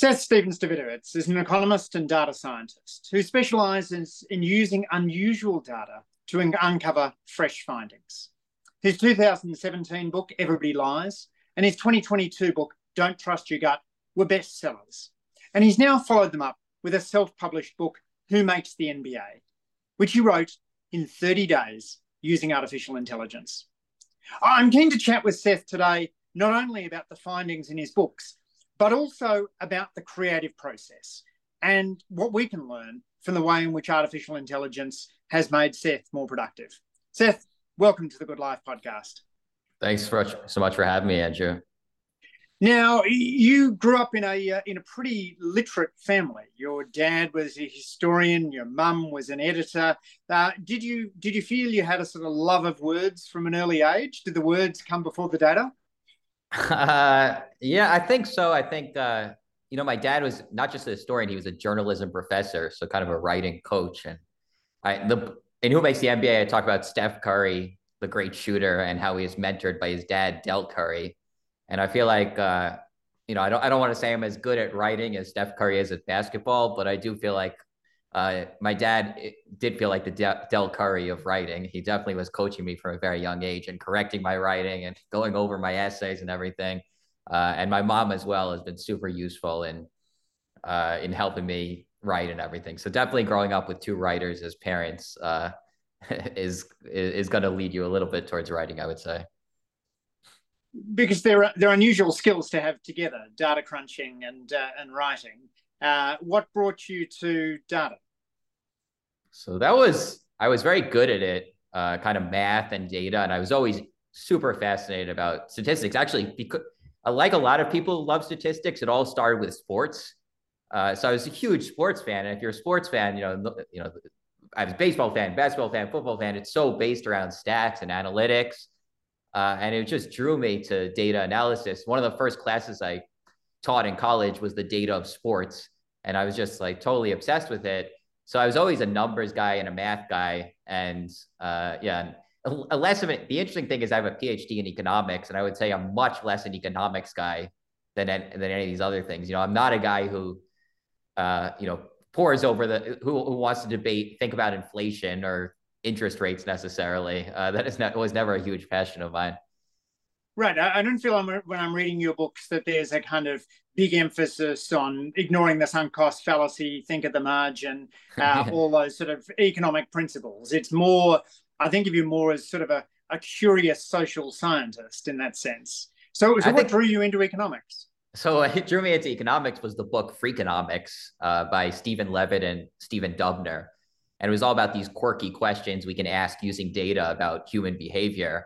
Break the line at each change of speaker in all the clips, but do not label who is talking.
Seth Stephens-Davidowitz is an economist and data scientist who specializes in using unusual data to uncover fresh findings. His 2017 book, Everybody Lies, and his 2022 book, Don't Trust Your Gut, were bestsellers. And he's now followed them up with a self published book, Who Makes the NBA, which he wrote in 30 days using artificial intelligence. I'm keen to chat with Seth today, not only about the findings in his books, but also about the creative process and what we can learn from the way in which artificial intelligence has made Seth more productive. Seth, welcome to the Good Life podcast.
Thanks for, so much for having me, Andrew.
Now, you grew up in a uh, in a pretty literate family. Your dad was a historian. Your mum was an editor. Uh, did you did you feel you had a sort of love of words from an early age? Did the words come before the data?
Uh, yeah, I think so. I think uh, you know my dad was not just a historian; he was a journalism professor, so kind of a writing coach. And I the in Who Makes the NBA, I talk about Steph Curry, the great shooter, and how he was mentored by his dad, Del Curry and I feel like, uh, you know, I don't, I don't want to say I'm as good at writing as Steph Curry is at basketball, but I do feel like uh, my dad did feel like the Del Curry of writing. He definitely was coaching me from a very young age and correcting my writing and going over my essays and everything. Uh, and my mom as well has been super useful in uh, in helping me write and everything. So definitely growing up with two writers as parents uh, is is going to lead you a little bit towards writing, I would say
because they're they're unusual skills to have together, data crunching and uh, and writing. Uh, what brought you to data?
So that was I was very good at it, uh, kind of math and data, and I was always super fascinated about statistics. Actually, because like a lot of people love statistics, it all started with sports. Uh, so I was a huge sports fan, and if you're a sports fan, you know, you know, I was baseball fan, basketball fan, football fan. It's so based around stats and analytics. Uh, and it just drew me to data analysis. One of the first classes I taught in college was the data of sports. And I was just like totally obsessed with it. So I was always a numbers guy and a math guy. And uh, yeah, a, less of it. The interesting thing is I have a PhD in economics, and I would say I'm much less an economics guy than, than any of these other things. You know, I'm not a guy who, uh, you know, pores over the, who, who wants to debate, think about inflation or interest rates necessarily. Uh, that is not was never a huge passion of mine.
Right. I, I don't feel I'm, when I'm reading your books that there's a kind of big emphasis on ignoring the sunk cost fallacy, think at the margin, uh, all those sort of economic principles. It's more, I think of you more as sort of a, a curious social scientist in that sense. So, so what think, drew you into economics?
So what drew me into economics was the book Freakonomics uh, by Stephen Levitt and Stephen Dubner. And it was all about these quirky questions we can ask using data about human behavior.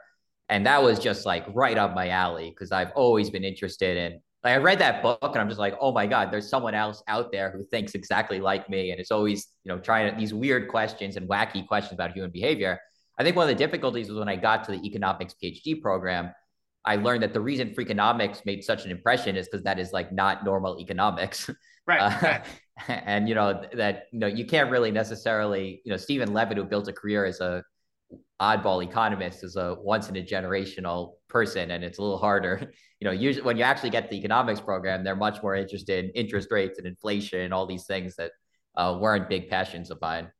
And that was just like right up my alley because I've always been interested in like I read that book and I'm just like, oh my God, there's someone else out there who thinks exactly like me. And it's always, you know, trying to, these weird questions and wacky questions about human behavior. I think one of the difficulties was when I got to the economics PhD program, I learned that the reason Freakonomics made such an impression is because that is like not normal economics.
Right. Uh, right.
and you know that you know you can't really necessarily you know Stephen Levitt who built a career as a oddball economist is a once in a generational person and it's a little harder you know usually when you actually get the economics program they're much more interested in interest rates and inflation and all these things that uh, weren't big passions of mine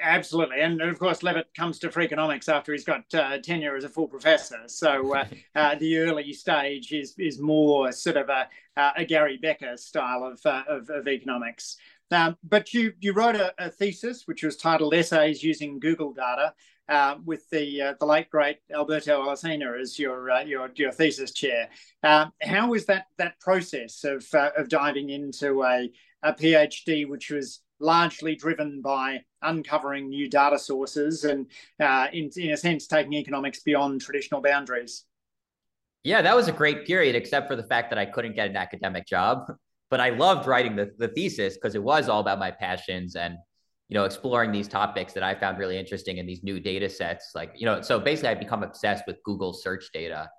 Absolutely, and of course, Levitt comes to Freakonomics after he's got uh, tenure as a full professor. So uh, uh, the early stage is is more sort of a, a Gary Becker style of uh, of, of, economics. Um, but you you wrote a, a, thesis which was titled "Essays Using Google Data." Uh, with the uh, the late great Alberto Alesina as your your your thesis chair, um, how was that that process of of diving into a a PhD, which was largely driven by uncovering new data sources and, uh, in, in a sense, taking economics beyond traditional boundaries.
Yeah, that was a great period, except for the fact that I couldn't get an academic job. But I loved writing the, the thesis because it was all about my passions and you know exploring these topics that I found really interesting in these new data sets. Like you know, so basically, I become obsessed with Google search data,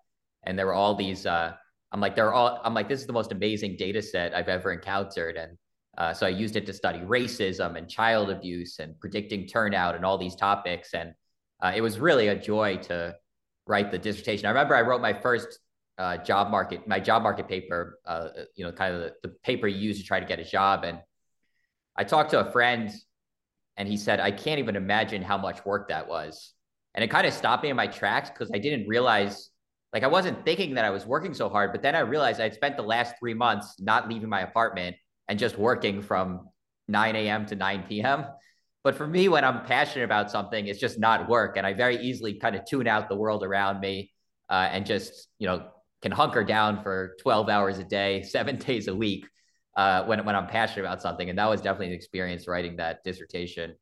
and there were all these. Uh, I'm like, they're all. I'm like, this is the most amazing data set I've ever encountered, and uh, so I used it to study racism and child abuse and predicting turnout and all these topics. And uh, it was really a joy to write the dissertation. I remember I wrote my first uh, job market, my job market paper, uh, you know, kind of the, the paper you use to try to get a job. And I talked to a friend and he said, I can't even imagine how much work that was. And it kind of stopped me in my tracks because I didn't realize, like, I wasn't thinking that I was working so hard. But then I realized I'd spent the last three months not leaving my apartment and just working from 9 a.m. to 9 p.m. But for me, when I'm passionate about something, it's just not work. And I very easily kind of tune out the world around me uh, and just, you know, can hunker down for 12 hours a day, seven days a week uh, when, when I'm passionate about something. And that was definitely an experience writing that dissertation.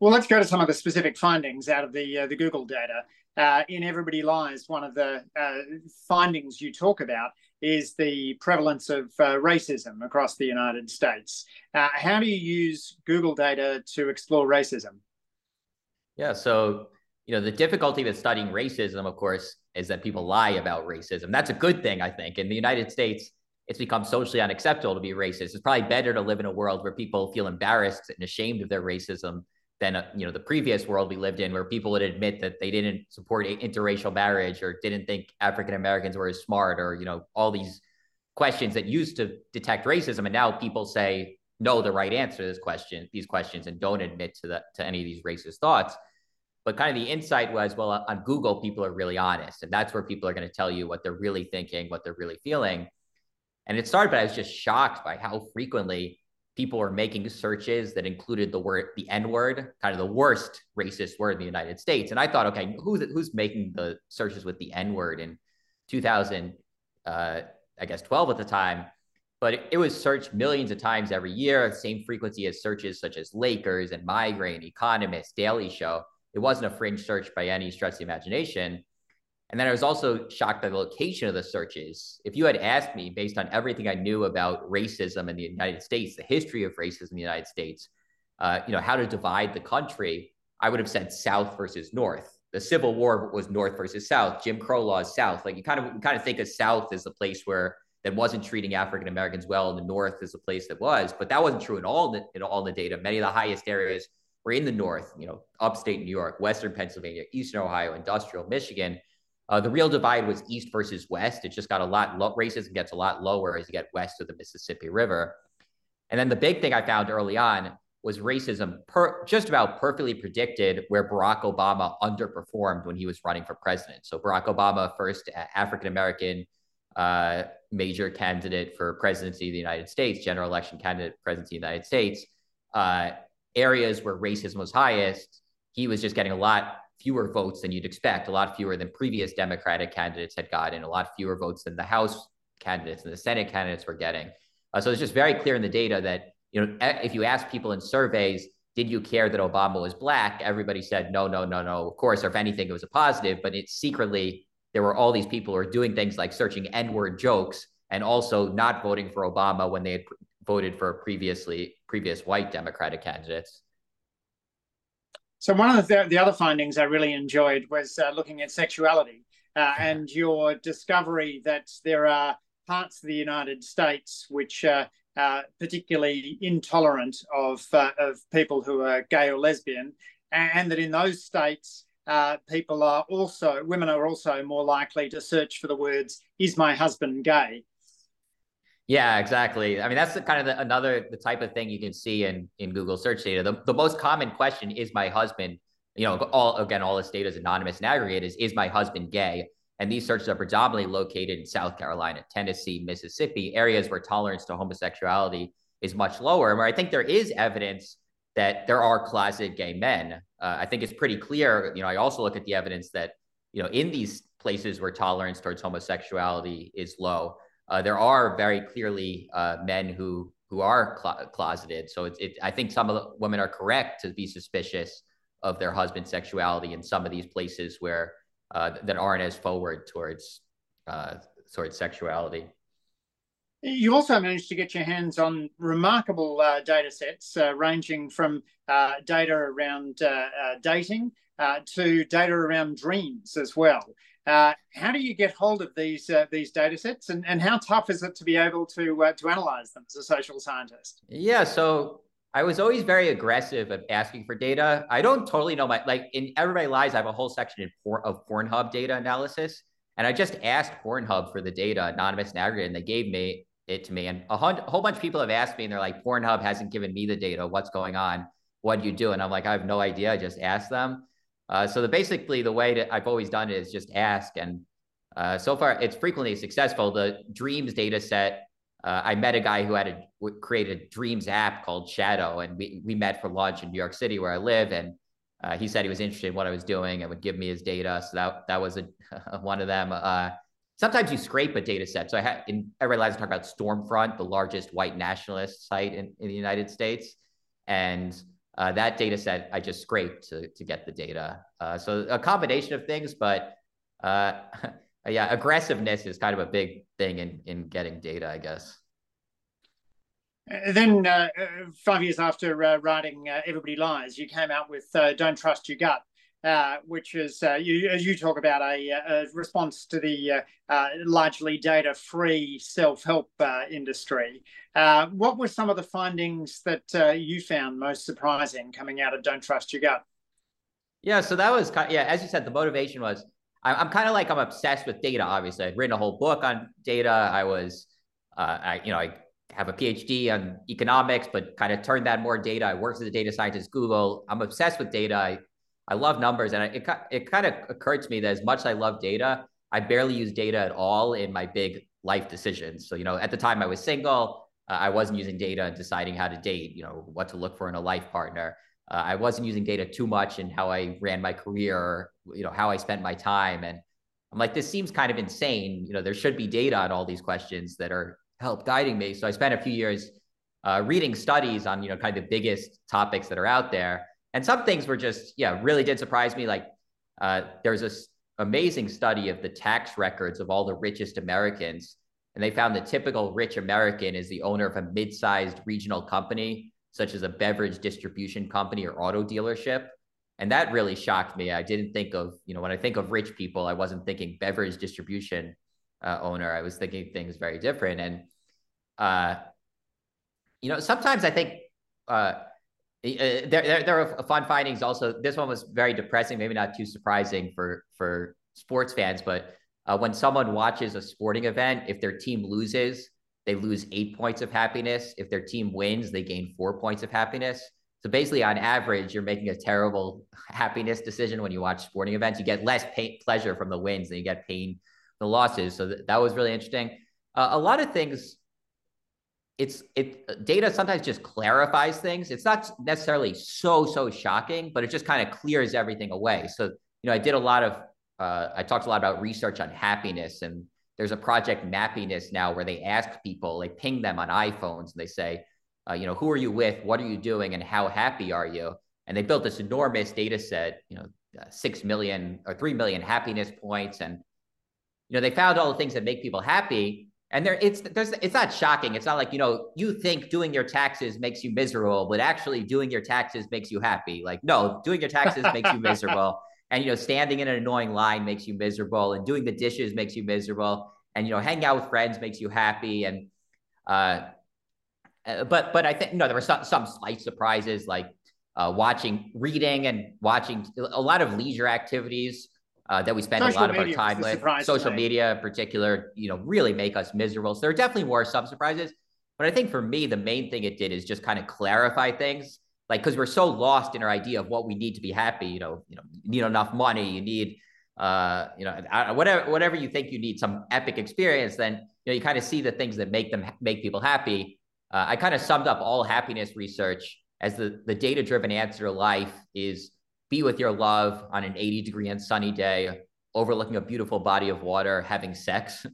Well, let's go to some of the specific findings out of the uh, the Google data. Uh, in Everybody Lies, one of the uh, findings you talk about is the prevalence of uh, racism across the United States. Uh, how do you use Google data to explore racism?
Yeah, so you know the difficulty with studying racism, of course, is that people lie about racism. That's a good thing, I think. In the United States, it's become socially unacceptable to be racist. It's probably better to live in a world where people feel embarrassed and ashamed of their racism than uh, you know the previous world we lived in, where people would admit that they didn't support interracial marriage or didn't think African Americans were as smart, or you know all these questions that used to detect racism, and now people say no, the right answer to this question, these questions, and don't admit to that to any of these racist thoughts. But kind of the insight was, well, on Google, people are really honest. And that's where people are going to tell you what they're really thinking, what they're really feeling. And it started, but I was just shocked by how frequently people were making searches that included the word, the N word, kind of the worst racist word in the United States. And I thought, okay, who's, who's making the searches with the N word in 2000, uh, I guess 12 at the time? But it, it was searched millions of times every year, same frequency as searches such as Lakers and migraine, Economist, Daily Show. It wasn't a fringe search by any stretch of the imagination. And then I was also shocked by the location of the searches. If you had asked me, based on everything I knew about racism in the United States, the history of racism in the United States, uh, you know, how to divide the country, I would have said South versus North. The Civil War was North versus South. Jim Crow laws South. Like you kind of you kind of think of South as the place where that wasn't treating African Americans well, and the North is the place that was. But that wasn't true in all the, in all the data. Many of the highest areas we're in the north, you know, upstate New York, western Pennsylvania, eastern Ohio, industrial Michigan. Uh, the real divide was east versus west. It just got a lot low, racism gets a lot lower as you get west of the Mississippi River. And then the big thing I found early on was racism per, just about perfectly predicted where Barack Obama underperformed when he was running for president. So Barack Obama, first African American uh, major candidate for presidency of the United States, general election candidate presidency of the United States, uh, areas where racism was highest, he was just getting a lot fewer votes than you'd expect, a lot fewer than previous Democratic candidates had gotten, a lot fewer votes than the House candidates and the Senate candidates were getting. Uh, so it's just very clear in the data that you know if you ask people in surveys, did you care that Obama was black? Everybody said no, no, no, no. Of course, or if anything, it was a positive. But it secretly there were all these people who were doing things like searching N-word jokes and also not voting for Obama when they had voted for previously previous white Democratic candidates.
So one of the, the other findings I really enjoyed was uh, looking at sexuality uh, and your discovery that there are parts of the United States which are uh, particularly intolerant of uh, of people who are gay or lesbian, and that in those states uh, people are also women are also more likely to search for the words "Is my husband gay?"
Yeah, exactly. I mean, that's the kind of the, another the type of thing you can see in in Google search data. The, the most common question is my husband. You know, all again, all this data is anonymous and aggregated. Is is my husband gay? And these searches are predominantly located in South Carolina, Tennessee, Mississippi, areas where tolerance to homosexuality is much lower, and where I think there is evidence that there are closet gay men. Uh, I think it's pretty clear. You know, I also look at the evidence that you know in these places where tolerance towards homosexuality is low uh, there are very clearly uh, men who who are cl- closeted. So it's it, I think some of the women are correct to be suspicious of their husband's sexuality in some of these places where uh, that aren't as forward towards uh, towards sexuality.
You also managed to get your hands on remarkable uh, data sets uh, ranging from uh, data around uh, uh, dating to data around dreams as well. Uh, how do you get hold of these uh, these data sets, and, and how tough is it to be able to uh, to analyze them as a social scientist?
Yeah, so I was always very aggressive of asking for data. I don't totally know my like in Everybody Lies. I have a whole section in por- of Pornhub data analysis, And I just asked Pornhub for the data, anonymous and aggregate, and they gave me it to me. And a, a whole bunch of people have asked me, and they're like, Pornhub hasn't given me the data. What's going on? What do you do? And I'm like, I have no idea. I just asked them. Uh, so the, basically, the way that I've always done it is just ask. And uh, so far, it's frequently successful. The Dreams data set, uh, I met a guy who had a, created a Dreams app called Shadow, and we, we met for lunch in New York City, where I live. And uh, he said he was interested in what I was doing and would give me his data. So that that was a, one of them. Uh, sometimes you scrape a data set. So I had in every lives talk about Stormfront, the largest white nationalist site in, in the United States, and uh, that data set I just scraped to to get the data. Uh, so a combination of things, but uh, yeah, aggressiveness is kind of a big thing in in getting data, I guess.
Then, uh, five years after uh, writing uh, Everybody Lies, you came out with Don't Trust Your Gut, Uh, which is, uh, you, as you talk about, a, a response to the uh, largely data free self help industry. what were some of the findings that you found most surprising coming out of Don't Trust Your Gut?
Yeah, so that was, yeah, as you said, the motivation was I'm kind of like I'm obsessed with data. Obviously, I've written a whole book on data. I was, uh, I you know, I have a PhD on economics, but kind of turned that more data. I worked as a data scientist at Google. I'm obsessed with data. I, I love numbers. And it, it kind of occurred to me that as much as I love data, I barely use data at all in my big life decisions. So, you know, at the time I was single, uh, I wasn't using data in deciding how to date, you know, what to look for in a life partner. Uh, I wasn't using data too much in how I ran my career, you know, how I spent my time. And I'm like, this seems kind of insane. You know, there should be data on all these questions that are help guiding me. So I spent a few years uh, reading studies on, you know, kind of the biggest topics that are out there. And some things were just, yeah, really did surprise me. Like uh, there's this amazing study of the tax records of all the richest Americans. And they found the typical rich American is the owner of a mid-sized regional company, such as a beverage distribution company or auto dealership. And that really shocked me. I didn't think of, you know, when I think of rich people, I wasn't thinking beverage distribution uh, owner. I was thinking things very different. And, uh, you know, sometimes I think uh, there, there, there are fun findings also. This one was very depressing, maybe not too surprising for, for sports fans, but uh, when someone watches a sporting event, if their team loses, they lose eight points of happiness. If their team wins, they gain four points of happiness. So basically, on average, you're making a terrible happiness decision when you watch sporting events. You get less pain, pleasure from the wins than you get pain the losses. So th- that was really interesting. Uh, a lot of things, it's it data sometimes just clarifies things. It's not necessarily so so shocking, but it just kind of clears everything away. So you know, I did a lot of uh, I talked a lot about research on happiness, and there's a project Mappiness now where they ask people, they ping them on iPhones, and they say, uh, you know, who are you with? What are you doing? And how happy are you? And they built this enormous data set, you know, uh, six million or three million happiness points, and you know, they found all the things that make people happy. And there, it's there's it's not shocking. It's not like you know you think doing your taxes makes you miserable, but actually doing your taxes makes you happy. Like no, doing your taxes makes you miserable, and you know standing in an annoying line makes you miserable, and doing the dishes makes you miserable, and you know hanging out with friends makes you happy, and uh, uh but but I think you know there were some some slight surprises like uh, watching, reading, and watching a lot of leisure activities uh, that we spend social a lot of our time with. Social media, in particular, you know, really make us miserable. So there are definitely were some surprises, but I think for me, the main thing it did is just kind of clarify things. Like, because we're so lost in our idea of what we need to be happy. You know, you know, you need enough money. You need, uh, you know, whatever whatever you think you need, some epic experience. Then you know, you kind of see the things that make them make people happy. Uh, I kind of summed up all happiness research as the the data driven answer to life is be with your love on an 80 degree and sunny day, overlooking a beautiful body of water, having sex.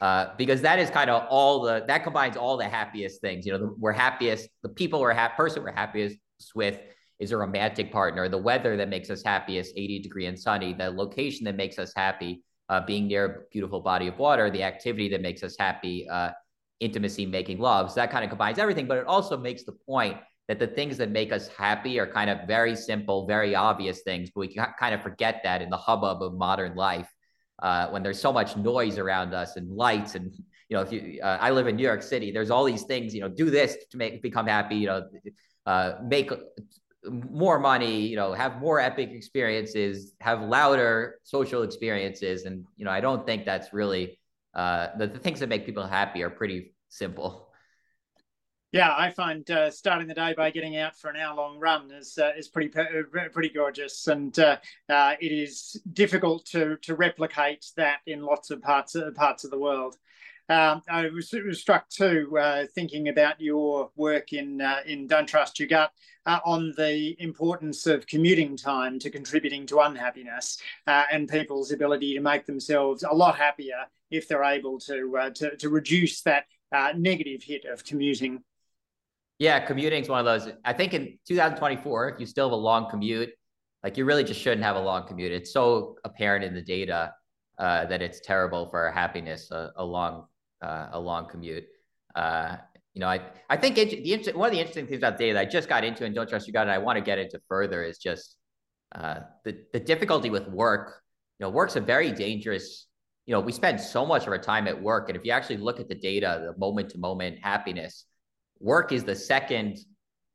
Uh, because that is kind of all the that combines all the happiest things. You know, the, we're happiest, the people we're happy, person we're happiest with is a romantic partner. The weather that makes us happiest, 80 degree and sunny. The location that makes us happy, uh, being near a beautiful body of water. The activity that makes us happy, uh, intimacy, making love. So that kind of combines everything, but it also makes the point that the things that make us happy are kind of very simple, very obvious things, but we kind of forget that in the hubbub of modern life. Uh, when there's so much noise around us and lights and you know if you uh, i live in new york city there's all these things you know do this to make become happy you know uh, make more money, you know, have more epic experiences, have louder social experiences. And, you know, I don't think that's really uh, the, the things that make people happy are pretty simple.
Yeah, I find uh, starting the day by getting out for an hour-long run is uh, is pretty pretty gorgeous, and uh, uh, it is difficult to to replicate that in lots of parts of parts of the world. Um, I was, was, struck too, uh, thinking about your work in uh, in Don't Trust Your Gut uh, on the importance of commuting time to contributing to unhappiness uh, and people's ability to make themselves a lot happier if they're able to uh, to, to, reduce that uh, negative hit of commuting.
Yeah, commuting is one of those. I think in 2024, if you still have a long commute, like you really just shouldn't have a long commute. It's so apparent in the data that it's terrible for our happiness, a, a long uh, a long commute. Uh, you know, I I think it, the one of the interesting things about data that I just got into and don't trust your gut, and I want to get into further is just uh, the the difficulty with work. You know, work's a very dangerous. You know, we spend so much of our time at work, and if you actually look at the data, the moment to moment happiness, work is the second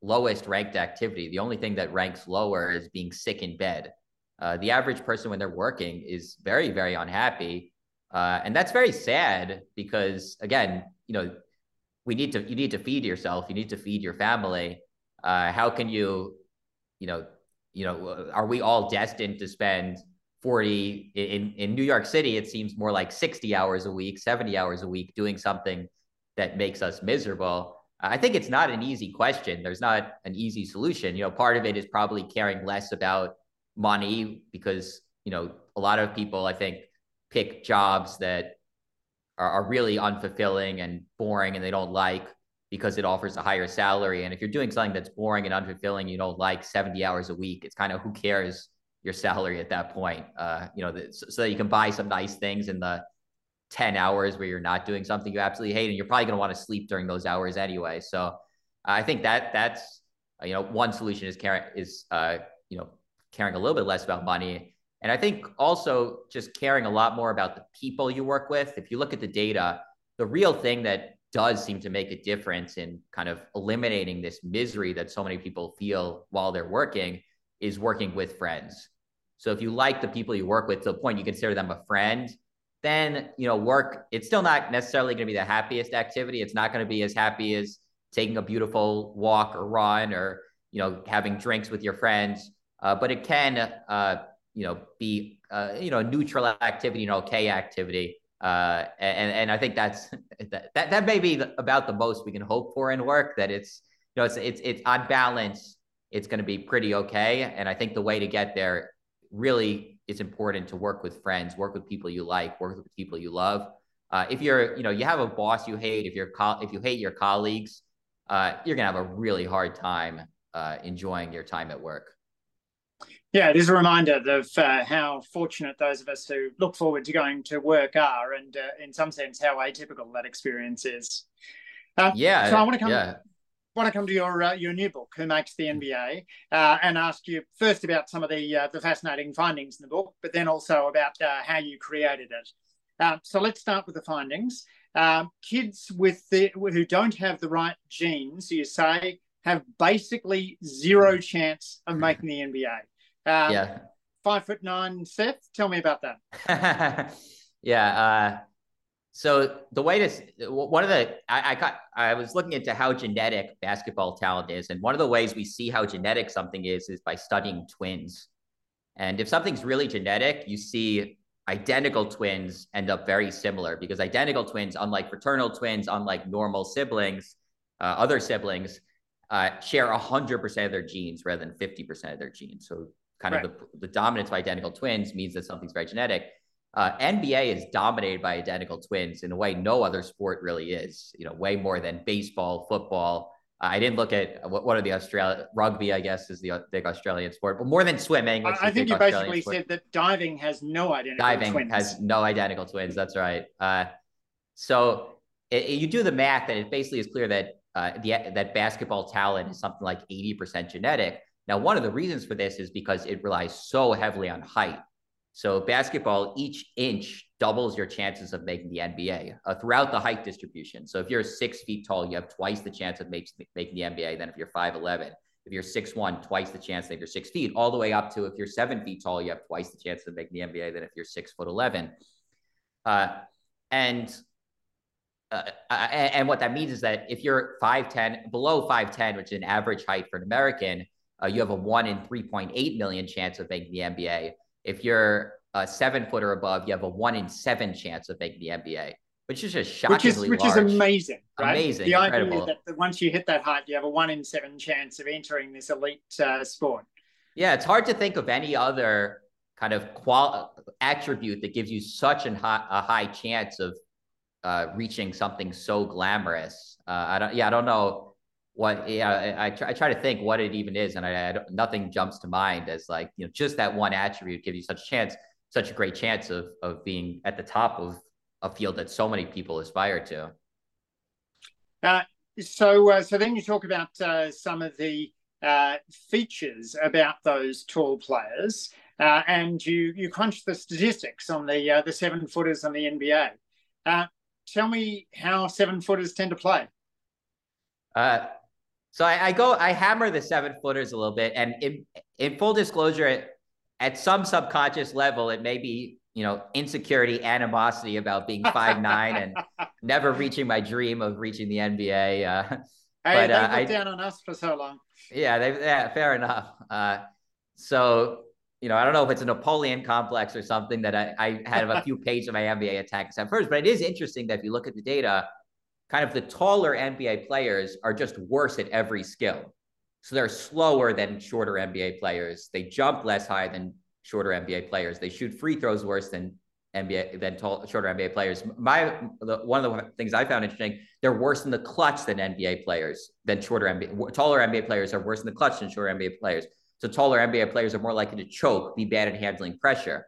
lowest ranked activity. The only thing that ranks lower is being sick in bed. Uh, the average person when they're working is very very unhappy uh, and that's very sad because again, you know, we need to you need to feed yourself, you need to feed your family. Uh, how can you, you know, you know, are we all destined to spend 40 in in New York City? It seems more like 60 hours a week, 70 hours a week doing something that makes us miserable. I think it's not an easy question. There's not an easy solution. You know, part of it is probably caring less about money because, you know, a lot of people, I think, pick jobs that are, are really unfulfilling and boring and they don't like because it offers a higher salary. And if you're doing something that's boring and unfulfilling, you don't like 70 hours a week, it's kind of who cares your salary at that point. Uh, you know, so that you can buy some nice things in the 10 hours where you're not doing something you absolutely hate, and you're probably going to want to sleep during those hours anyway. So I think that that's you know one solution is caring is uh, you know caring a little bit less about money and I think also just caring a lot more about the people you work with. If you look at the data, the real thing that does seem to make a difference in kind of eliminating this misery that so many people feel while they're working is working with friends. So if you like the people you work with to the point you consider them a friend, then you know work it's still not necessarily going to be the happiest activity. It's not going to be as happy as taking a beautiful walk or run or you know having drinks with your friends, uh, but it can uh, you know, be, uh, you know, neutral activity, an okay activity. Uh, and, and I think that's, that, that, may be about the most we can hope for in work that it's, you know, it's, it's, it's on balance, it's going to be pretty okay. And I think the way to get there really is important to work with friends, work with people you like, work with people you love. Uh, if you're, you know, you have a boss you hate, if you're, co- if you hate your colleagues, uh, you're gonna have a really hard time uh, enjoying your time at work.
Yeah, it is a reminder of uh, how fortunate those of us who look forward to going to work are, and uh, in some sense, how atypical that experience is.
Uh, yeah.
So I want to come.
Yeah.
Want to come to your uh, your new book, Who Makes the NBA, uh, and ask you first about some of the uh, the fascinating findings in the book, but then also about how you created it. so let's start with the findings. Um, kids with the who don't have the right genes, you say, have basically zero chance of making the NBA. Um, yeah. Five foot nine, Seth. Tell me about
that. yeah. So the way this, one of the, I, I got, I was looking into how genetic basketball talent is, and one of the ways we see how genetic something is is by studying twins. And if something's really genetic, you see identical twins end up very similar because identical twins, unlike fraternal twins, unlike normal siblings, uh, other siblings, uh, share 100% of their genes rather than 50% of their genes. So kind right. of the, the dominance of identical twins means that something's very genetic. Uh, NBA is dominated by identical twins in a way no other sport really is. You know, way more than baseball, football. Uh, I didn't look at what, what are the Australia rugby. I guess is the big Australian sport, but more than swimming.
I think you Australian basically sport. said that diving has no identical twins.
diving
twins.
has no identical twins. That's right. Uh, so it, it, you do the math, and it basically is clear that uh, the, that basketball talent is something like eighty percent genetic. Now, one of the reasons for this is because it relies so heavily on height. So, basketball, each inch doubles your chances of making the NBA uh, throughout the height distribution. So, if you're six feet tall, you have twice the chance of make, making the NBA than if you're 5'11. if you're six one, twice the chance that if you're six feet, all the way up to if you're seven feet tall, you have twice the chance of making the NBA than if you're six foot eleven. Uh, and uh, and what that means is that if you're 5'10, below 5'10, which is an average height for an American, uh, you have a one in 3.8 million chance of making the NBA. If you're a seven foot or above, you have a one in seven chance of making the NBA, which is just shockingly
which is, which
large.
is amazing, right?
Amazing,
the
incredible.
idea that once you hit that height, you have a one in seven chance of entering this elite uh, sport.
Yeah, it's hard to think of any other kind of qual attribute that gives you such an high, a high chance of uh, reaching something so glamorous. Uh, I don't, yeah, I don't know what, yeah, I, I, try, I try to think what it even is, and I, I nothing jumps to mind as like you know just that one attribute gives you such a chance, such a great chance of of being at the top of a field that so many people aspire to.
Uh, so, uh, so then you talk about uh, some of the uh, features about those tall players, uh, and you you crunch the statistics on the uh, the seven footers on the NBA. tell me how seven footers tend to play.
So I, I, go, I hammer the seven footers a little bit, and in, in full disclosure, at, at some subconscious level, it may be you know, insecurity, animosity about being five nine and never reaching my dream of reaching the NBA. Uh,
hey, but, they uh, I, down on us for so long.
Yeah, they, yeah, fair enough. Uh, so, you know, I don't know if it's a Napoleon complex or something that I, I had a few pages of my NBA attacks at first, but it is interesting that if you look at the data, kind of the taller NBA players are just worse at every skill. So they're slower than shorter NBA players. They jump less high than shorter NBA players. They shoot free throws worse than NBA than tall, shorter NBA players. My the, one of the things I found interesting, they're worse in the clutch than NBA players than shorter NBA. Taller NBA players are worse in the clutch than shorter NBA players. So taller NBA players are more likely to choke, be bad at handling pressure.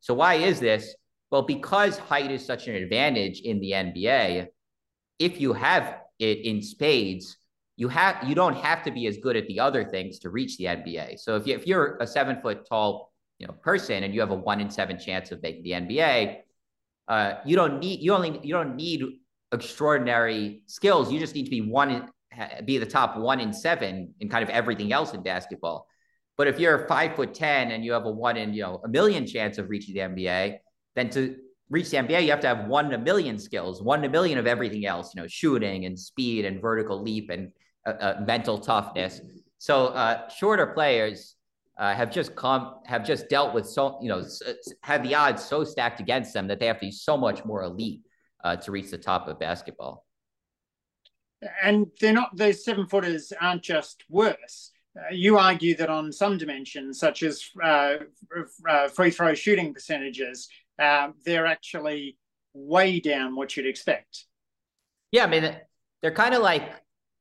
So why is this? Well, because height is such an advantage in the NBA, if you have it in spades, you have you don't have to be as good at the other things to reach the NBA. So if you if you're a seven foot tall you know person and you have a one in seven chance of making the NBA, uh, you don't need you only you don't need extraordinary skills. You just need to be one be the top one in seven in kind of everything else in basketball. But if you're five foot ten and you have a one in you know a million chance of reaching the NBA, then to reach the NBA, you have to have one in a million skills, one in a million of everything else, you know, shooting and speed and vertical leap and uh, uh, mental toughness. So uh, shorter players uh, have just come have just dealt with so you know had the odds so stacked against them that they have to be so much more elite uh, to reach the top of basketball.
And they're not those seven footers aren't just worse. Uh, you argue that on some dimensions, such as free throw shooting percentages, um, they're actually way down what you'd expect.
Yeah, I mean, they're kind of like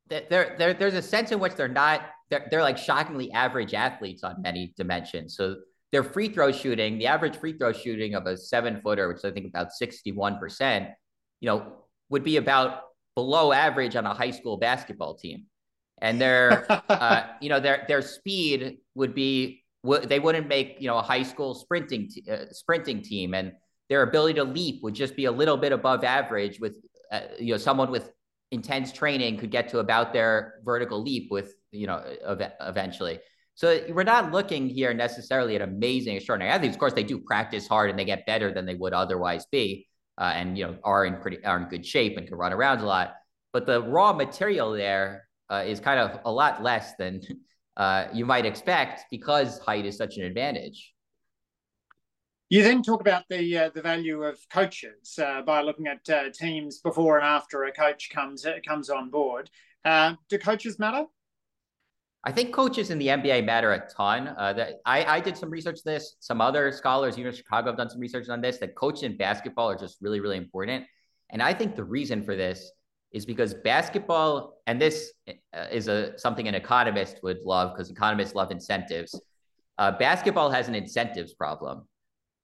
there, there, there's a sense in which they're not they're, they're like shockingly average athletes on many dimensions. So their free throw shooting, the average free throw shooting of a seven footer, which I think about 61%, you know, would be about below average on a high school basketball team. And their, uh, you know, their, their speed would be, they wouldn't make, you know, a high school sprinting, t- uh, sprinting team. And their ability to leap would just be a little bit above average with, uh, you know, someone with intense training could get to about their vertical leap with you know eventually so we're not looking here necessarily at amazing extraordinary athletes of course they do practice hard and they get better than they would otherwise be uh, and you know are in pretty are in good shape and can run around a lot but the raw material there uh, is kind of a lot less than uh, you might expect because height is such an advantage
you then talk about the uh, the value of coaches uh, by looking at uh, teams before and after a coach comes uh, comes on board. Uh, do coaches matter?
I think coaches in the NBA matter a ton. Uh, that I, I did some research on this. Some other scholars, University of Chicago, have done some research on this. That coaches in basketball are just really, really important. And I think the reason for this is because basketball, and this uh, is a something an economist would love because economists love incentives. Uh, basketball has an incentives problem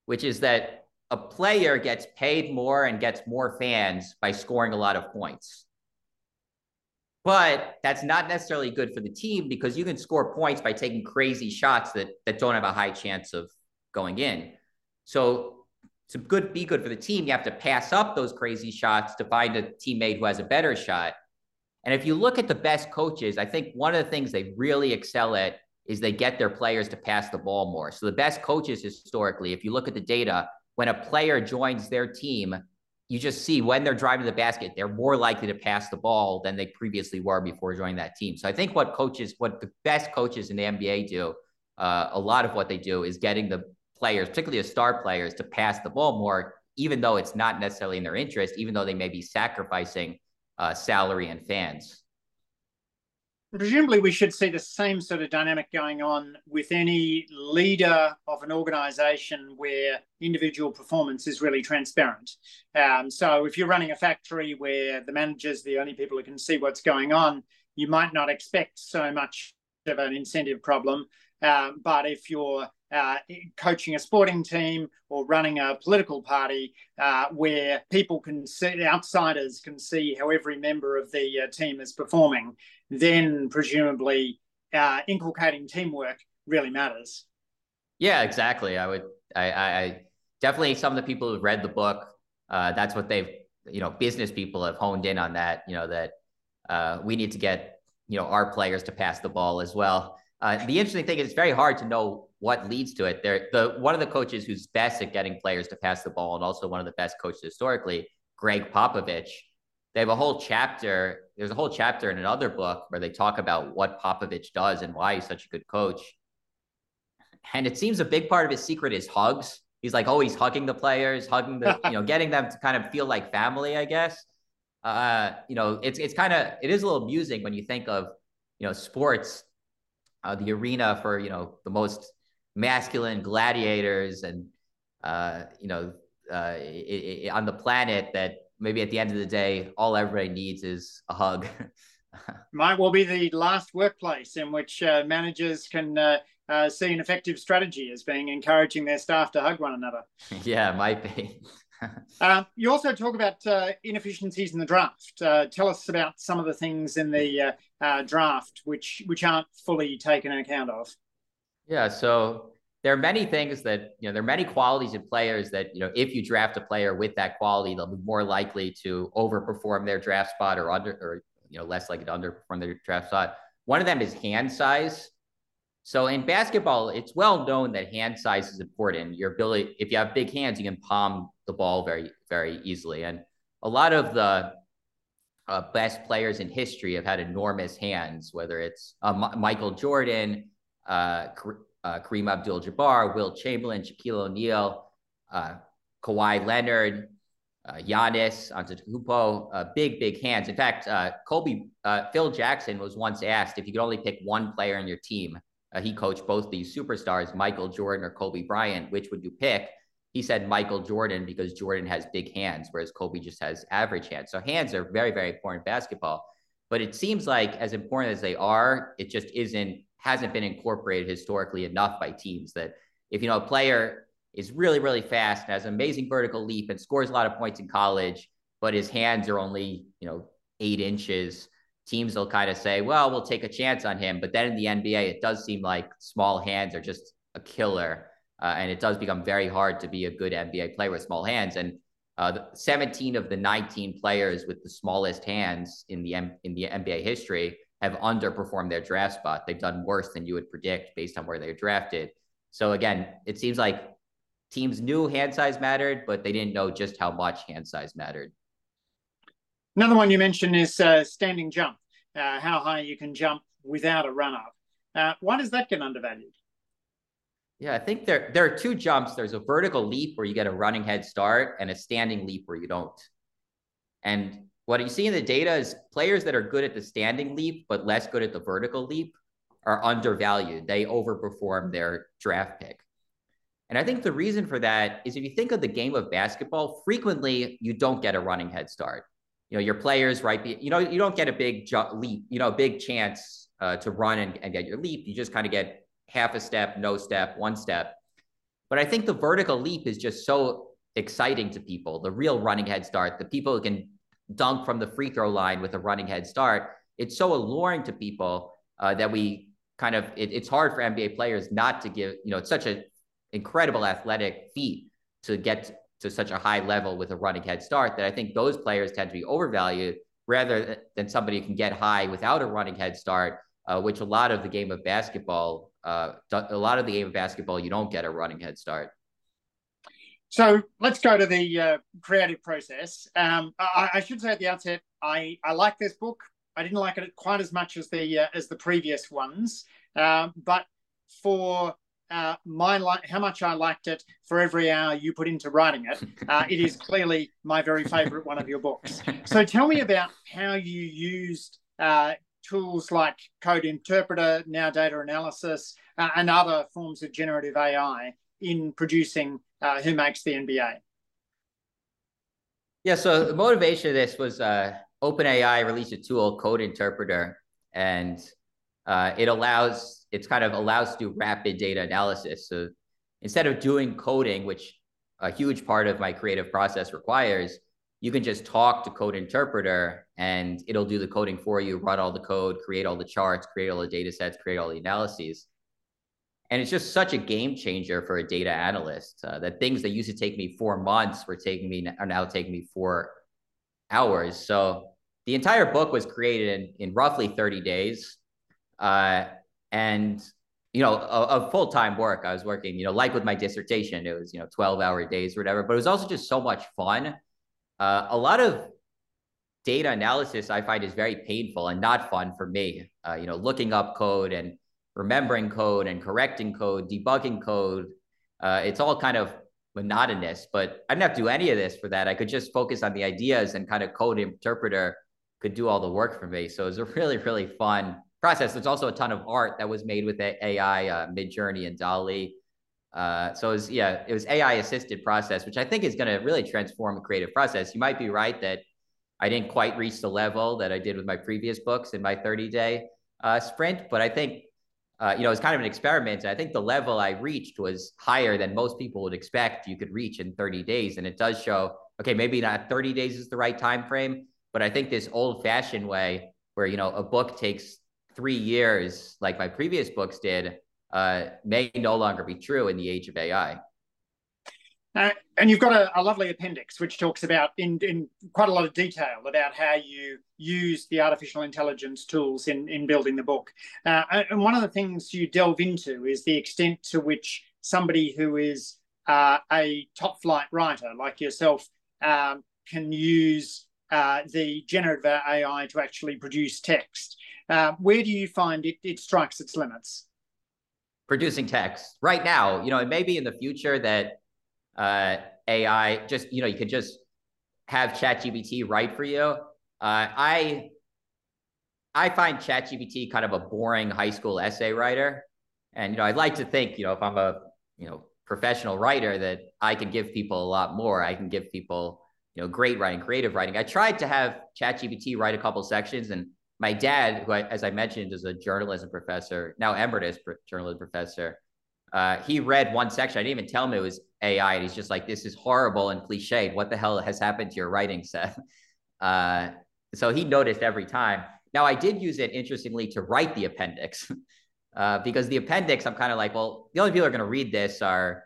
which is that a player gets paid more and gets more fans by scoring a lot of points. But that's not necessarily good for the team because you can score points by taking crazy shots that, that don't have a high chance of going in. So to good be good for the team, you have to pass up those crazy shots to find a teammate who has a better shot. And if you look at the best coaches, I think one of the things they really excel at is they get their players to pass the ball more. So the best coaches historically, if you look at the data, when a player joins their team, you just see when they're driving the basket, they're more likely to pass the ball than they previously were before joining that team. So I think what coaches, what the best coaches in the NBA do, uh, a lot of what they do is getting the players, particularly the star players, to pass the ball more, even though it's not necessarily in their interest, even though they may be sacrificing uh, salary and fans.
Presumably, we should see the same sort of dynamic going on with any leader of an organization where individual performance is really transparent. Um, so, if you're running a factory where the manager's the only people who can see what's going on, you might not expect so much of an incentive problem. Um, but if you're uh, coaching a sporting team or running a political party uh, where people can see, outsiders can see how every member of the uh, team is performing, then presumably uh, inculcating teamwork really matters.
Yeah, exactly. I would, I, I definitely some of the people who've read the book, uh, that's what they've, you know, business people have honed in on that, you know, that uh, we need to get, you know, our players to pass the ball as well. The interesting thing is it's very hard to know what leads to it. There, the one of the coaches who's best at getting players to pass the ball, and also one of the best coaches historically, Gregg Popovich. They have a whole chapter. There's a whole chapter in another book where they talk about what Popovich does and why he's such a good coach. And it seems a big part of his secret is hugs. He's like always hugging the players, hugging the, you know, getting them to kind of feel like family, I guess. Uh, you know, it's it's kind of it is a little amusing when you think of, you know, sports uh, the arena for you know the most masculine gladiators and uh, you know uh, it, it, on the planet that maybe at the end of the day all everybody needs is a hug
might well be the last workplace in which uh, managers can uh, uh, see an effective strategy as being encouraging their staff to hug one another
yeah might be
uh, you also talk about uh, inefficiencies in the draft. Uh, tell us about some of the things in the uh, uh, draft which which aren't fully taken account of.
Yeah, so there are many things that you know there are many qualities in players that you know if you draft a player with that quality, they'll be more likely to overperform their draft spot or under or you know less likely to underperform their draft spot. One of them is hand size. So in basketball, it's well known that hand size is important. Your ability, if you have big hands, you can palm the ball very, very easily. And a lot of the uh, best players in history have had enormous hands, whether it's uh, M- Michael Jordan, uh, uh, Kareem Abdul-Jabbar, Wilt Chamberlain, Shaquille O'Neal, uh, Kawhi Leonard, uh, Giannis Antetokounmpo, uh, big, big hands. In fact, uh, Kobe, uh, Phil Jackson was once asked if you could only pick one player in your team uh, he coached both these superstars, Michael Jordan or Kobe Bryant. Which would you pick? He said Michael Jordan because Jordan has big hands, whereas Kobe just has average hands. So hands are very, very important in basketball. But it seems like as important as they are, it just isn't hasn't been incorporated historically enough by teams that if you know a player is really, really fast and has an amazing vertical leap and scores a lot of points in college, but his hands are only, you know, eight inches teams will kind of say, well, we'll take a chance on him. But then in the NBA, it does seem like small hands are just a killer. Uh, and it does become very hard to be a good NBA player with small hands. And uh, 17 of the 19 players with the smallest hands in the M- in the NBA history have underperformed their draft spot. They've done worse than you would predict based on where they're drafted. So again, it seems like teams knew hand size mattered, but they didn't know just how much hand size mattered.
Another one you mentioned is uh, standing jump, uh, how high you can jump without a run up. Uh, why does that get undervalued?
Yeah, I think there there are two jumps. There's a vertical leap where you get a running head start, and a standing leap where you don't. And what you see in the data is players that are good at the standing leap but less good at the vertical leap are undervalued. They overperform their draft pick. And I think the reason for that is if you think of the game of basketball, frequently you don't get a running head start you know your players right you know you don't get a big leap you know a big chance uh, to run and, and get your leap you just kind of get half a step no step one step but i think the vertical leap is just so exciting to people the real running head start the people who can dunk from the free throw line with a running head start it's so alluring to people uh, that we kind of it, it's hard for nba players not to give you know it's such an incredible athletic feat to get to such a high level with a running head start that I think those players tend to be overvalued. rather than somebody who can get high without a running head start, uh, which a lot of the game of basketball, uh, a lot of the game of basketball, you don't get a running head start.
So let's go to the uh, creative process. Um, I, I, should say at the outset, I, I like this book. I didn't like it quite as much as the uh, as the previous ones, uh, but for uh, my li- how much I liked it for every hour you put into writing it, uh, it is clearly my very favorite one of your books. So tell me about how you used uh, tools like Code Interpreter, now data analysis, uh, and other forms of generative AI in producing uh, Who Makes the NBA.
Yeah, so the motivation of this was uh, OpenAI released a tool, Code Interpreter, and uh, it allows it's kind of allows to do rapid data analysis. So instead of doing coding, which a huge part of my creative process requires, you can just talk to Code Interpreter and it'll do the coding for you, run all the code, create all the charts, create all the data sets, create all the analyses. And it's just such a game changer for a data analyst uh, that things that used to take me four months were taking me are now taking me four hours. So the entire book was created in, in roughly 30 days. Uh, and, you know, a, a full time work. I was working, you know, like with my dissertation, it was, you know, 12 hour days or whatever, but it was also just so much fun. Uh, a lot of data analysis I find is very painful and not fun for me. Uh, you know, looking up code and remembering code and correcting code, debugging code. Uh, it's all kind of monotonous, but I didn't have to do any of this for that. I could just focus on the ideas and kind of code interpreter could do all the work for me. So it was a really, really fun process. There's also a ton of art that was made with AI, uh, Midjourney and DALL-E. Uh, so it was, yeah, it was AI assisted process, which I think is going to really transform the creative process. You might be right that I didn't quite reach the level that I did with my previous books in my 30 day uh, sprint, but I think uh, you know, it's kind of an experiment. I think the level I reached was higher than most people would expect you could reach in 30 days. And it does show, okay, maybe not 30 days is the right time frame, but I think this old fashioned way where, you know, a book takes three years, like my previous books did, uh, may no longer be true in the age of AI.
Uh, and you've got a, a, lovely appendix which talks about in, in quite a lot of detail about how you use the artificial intelligence tools in, in building the book. Uh, and one of the things you delve into is the extent to which somebody who is uh, a top flight writer like yourself um, can use uh, the generative AI to actually produce text. Uh, where do you find it, it strikes its limits?
Producing text right now, you know, it may be in the future that uh, AI. Just you know, you could just have ChatGPT write for you. Uh, I I find ChatGPT kind of a boring high school essay writer, and you know, I'd like to think you know if I'm a you know professional writer that I can give people a lot more. I can give people you know great writing, creative writing. I tried to have ChatGPT write a couple sections, and my dad, who I, as I mentioned is a journalism professor, now emeritus journalism professor, uh, he read one section. I didn't even tell him it was AI. And he's just like, this is horrible and cliched. What the hell has happened to your writing, Seth? Uh, so he noticed every time. Now, I did use it, interestingly, to write the appendix uh, because the appendix, I'm kind of like, well, the only people who are going to read this are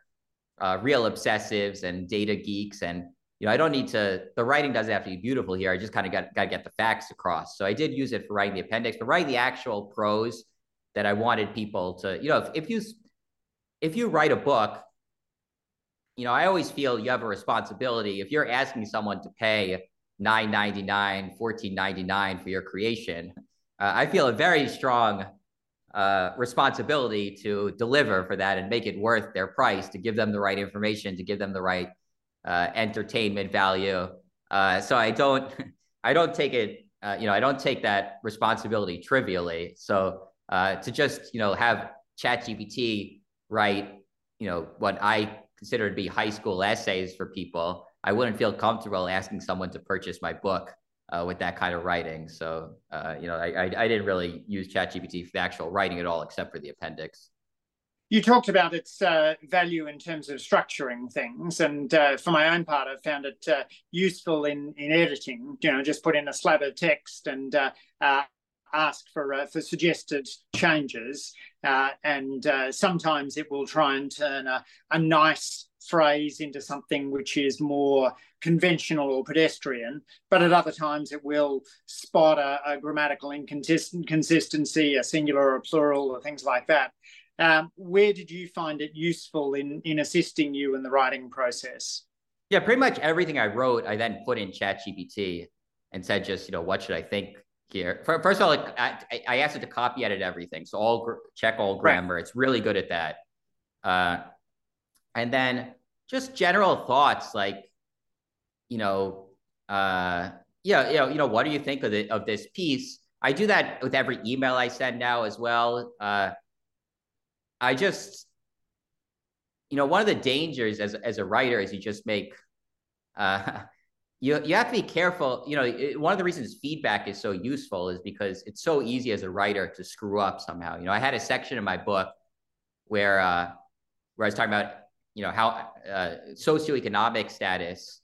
uh, real obsessives and data geeks. And, you know, I don't need to, the writing doesn't have to be beautiful here. I just kind of got, got to get the facts across. So I did use it for writing the appendix, but writing the actual prose that I wanted people to, you know, if, if you, if you write a book, you know, I always feel you have a responsibility. If you're asking someone to pay $9.99, $14.99 for your creation, uh, I feel a very strong uh, responsibility to deliver for that and make it worth their price, to give them the right information, to give them the right uh, entertainment value. Uh, so I don't, I don't take it, uh, you know, I don't take that responsibility trivially. So uh, to just, you know, have ChatGPT write, you know, what I consider to be high school essays for people, I wouldn't feel comfortable asking someone to purchase my book uh, with that kind of writing. So, uh, you know, I, I, I, didn't really use ChatGPT for the actual writing at all, except for the appendix.
You talked about its uh, value in terms of structuring things, and uh, for my own part, I've found it uh, useful in in editing. You know, just put in a slab of text and uh, ask for uh, for suggested changes, uh, and uh, sometimes it will try and turn a, a nice phrase into something which is more conventional or pedestrian, but at other times it will spot a, a grammatical inconsistency, a singular or a plural, or things like that. Um, where did you find it useful in in assisting you in the writing process?
Yeah, pretty much everything I wrote, I then put in ChatGPT and said, just you know, what should I think here? First of all, like, I, I asked it to copy edit everything, so all check all grammar. Right. It's really good at that. Uh, and then just general thoughts like, you know, uh, yeah, you know, you know, what do you think of the of this piece? I do that with every email I send now as well. Uh, I just, you know, one of the dangers as as a writer is you just make, uh, you you have to be careful. You know, it, one of the reasons feedback is so useful is because it's so easy as a writer to screw up somehow. You know, I had a section in my book where uh, where I was talking about, you know, how uh, socioeconomic status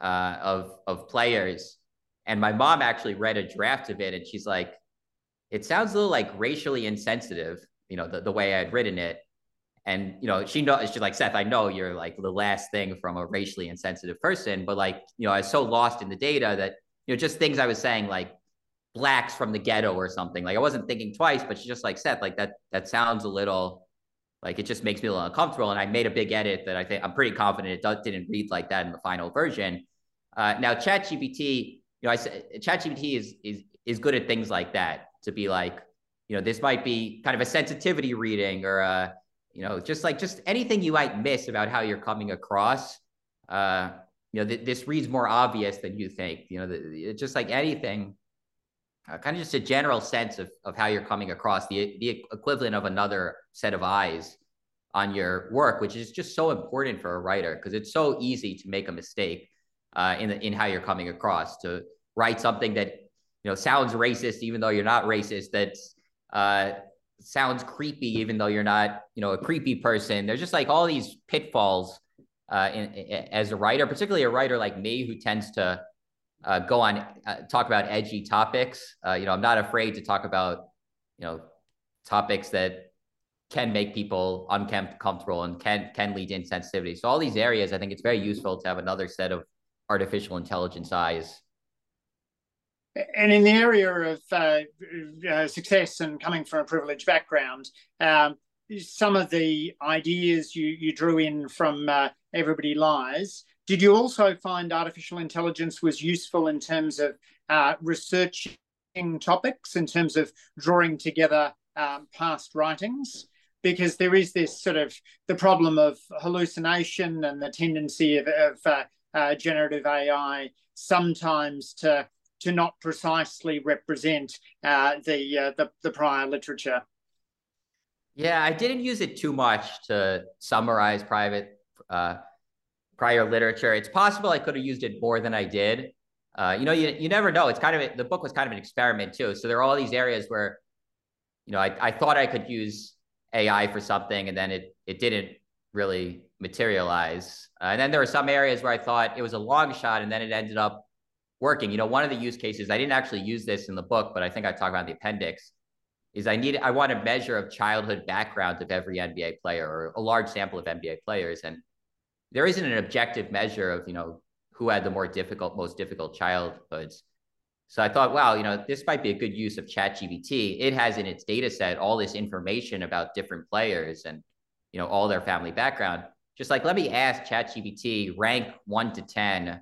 uh, of of players, and my mom actually read a draft of it, and she's like, "It sounds a little like racially insensitive." You know, the, the way I'd written it, and you know, she knows she's like, "Seth, I know you're like the last thing from a racially insensitive person, but like, you know, I was so lost in the data that you know, just things I was saying like." blacks from the ghetto or something like i wasn't thinking twice but she just like said like that that sounds a little like it just makes me a little uncomfortable. And I made a big edit that I think I'm pretty confident it does, didn't read like that in the final version. Uh, now, ChatGPT, you know, I said ChatGPT is is is good at things like that. To be like, you know, this might be kind of a sensitivity reading or a, you know, just like just anything you might miss about how you're coming across. Uh, you know, th- this reads more obvious than you think. You know, the, just like anything uh, kind of just a general sense of, of how you're coming across the, the equivalent of another set of eyes on your work, which is just so important for a writer because it's so easy to make a mistake uh, in, in how you're coming across to write something that you know sounds racist even though you're not racist That's uh, sounds creepy even though you're not you know a creepy person there's just like all these pitfalls uh, in, in, as a writer particularly a writer like me who tends to uh, go on uh, talk about edgy topics. Uh, you know, I'm not afraid to talk about you know topics that can make people uncomfortable and can can lead to insensitivity. So all these areas, I think it's very useful to have another set of artificial intelligence eyes.
And in the area of uh, uh, success and coming from a privileged background, um, some of the ideas you, you drew in from uh, Everybody Lies did you also find artificial intelligence was useful in terms of uh, researching topics, in terms of drawing together um, past writings? Because there is this sort of the problem of hallucination and the tendency of, of uh, uh, generative AI sometimes to to not precisely represent uh, the, uh, the the prior literature.
Yeah, I didn't use it too much to summarize private uh, prior literature. It's possible I could have used it more than I did. Uh, you know, you, you never know. It's kind of the book was kind of an experiment too. So there are all these areas where, you know, I, I thought I could use AI for something, and then it it didn't really materialize. Uh, and then there were some areas where I thought it was a long shot, and then it ended up working. You know, one of the use cases I didn't actually use this in the book, but I think I talk about the appendix. Is I need I want a measure of childhood background of every NBA player or a large sample of NBA players, and there isn't an objective measure of you know who had the more difficult, most difficult childhoods. So I thought, wow, you know, this might be a good use of ChatGPT. It has in its data set all this information about different players and you know all their family background. Just like let me ask ChatGPT rank one to ten,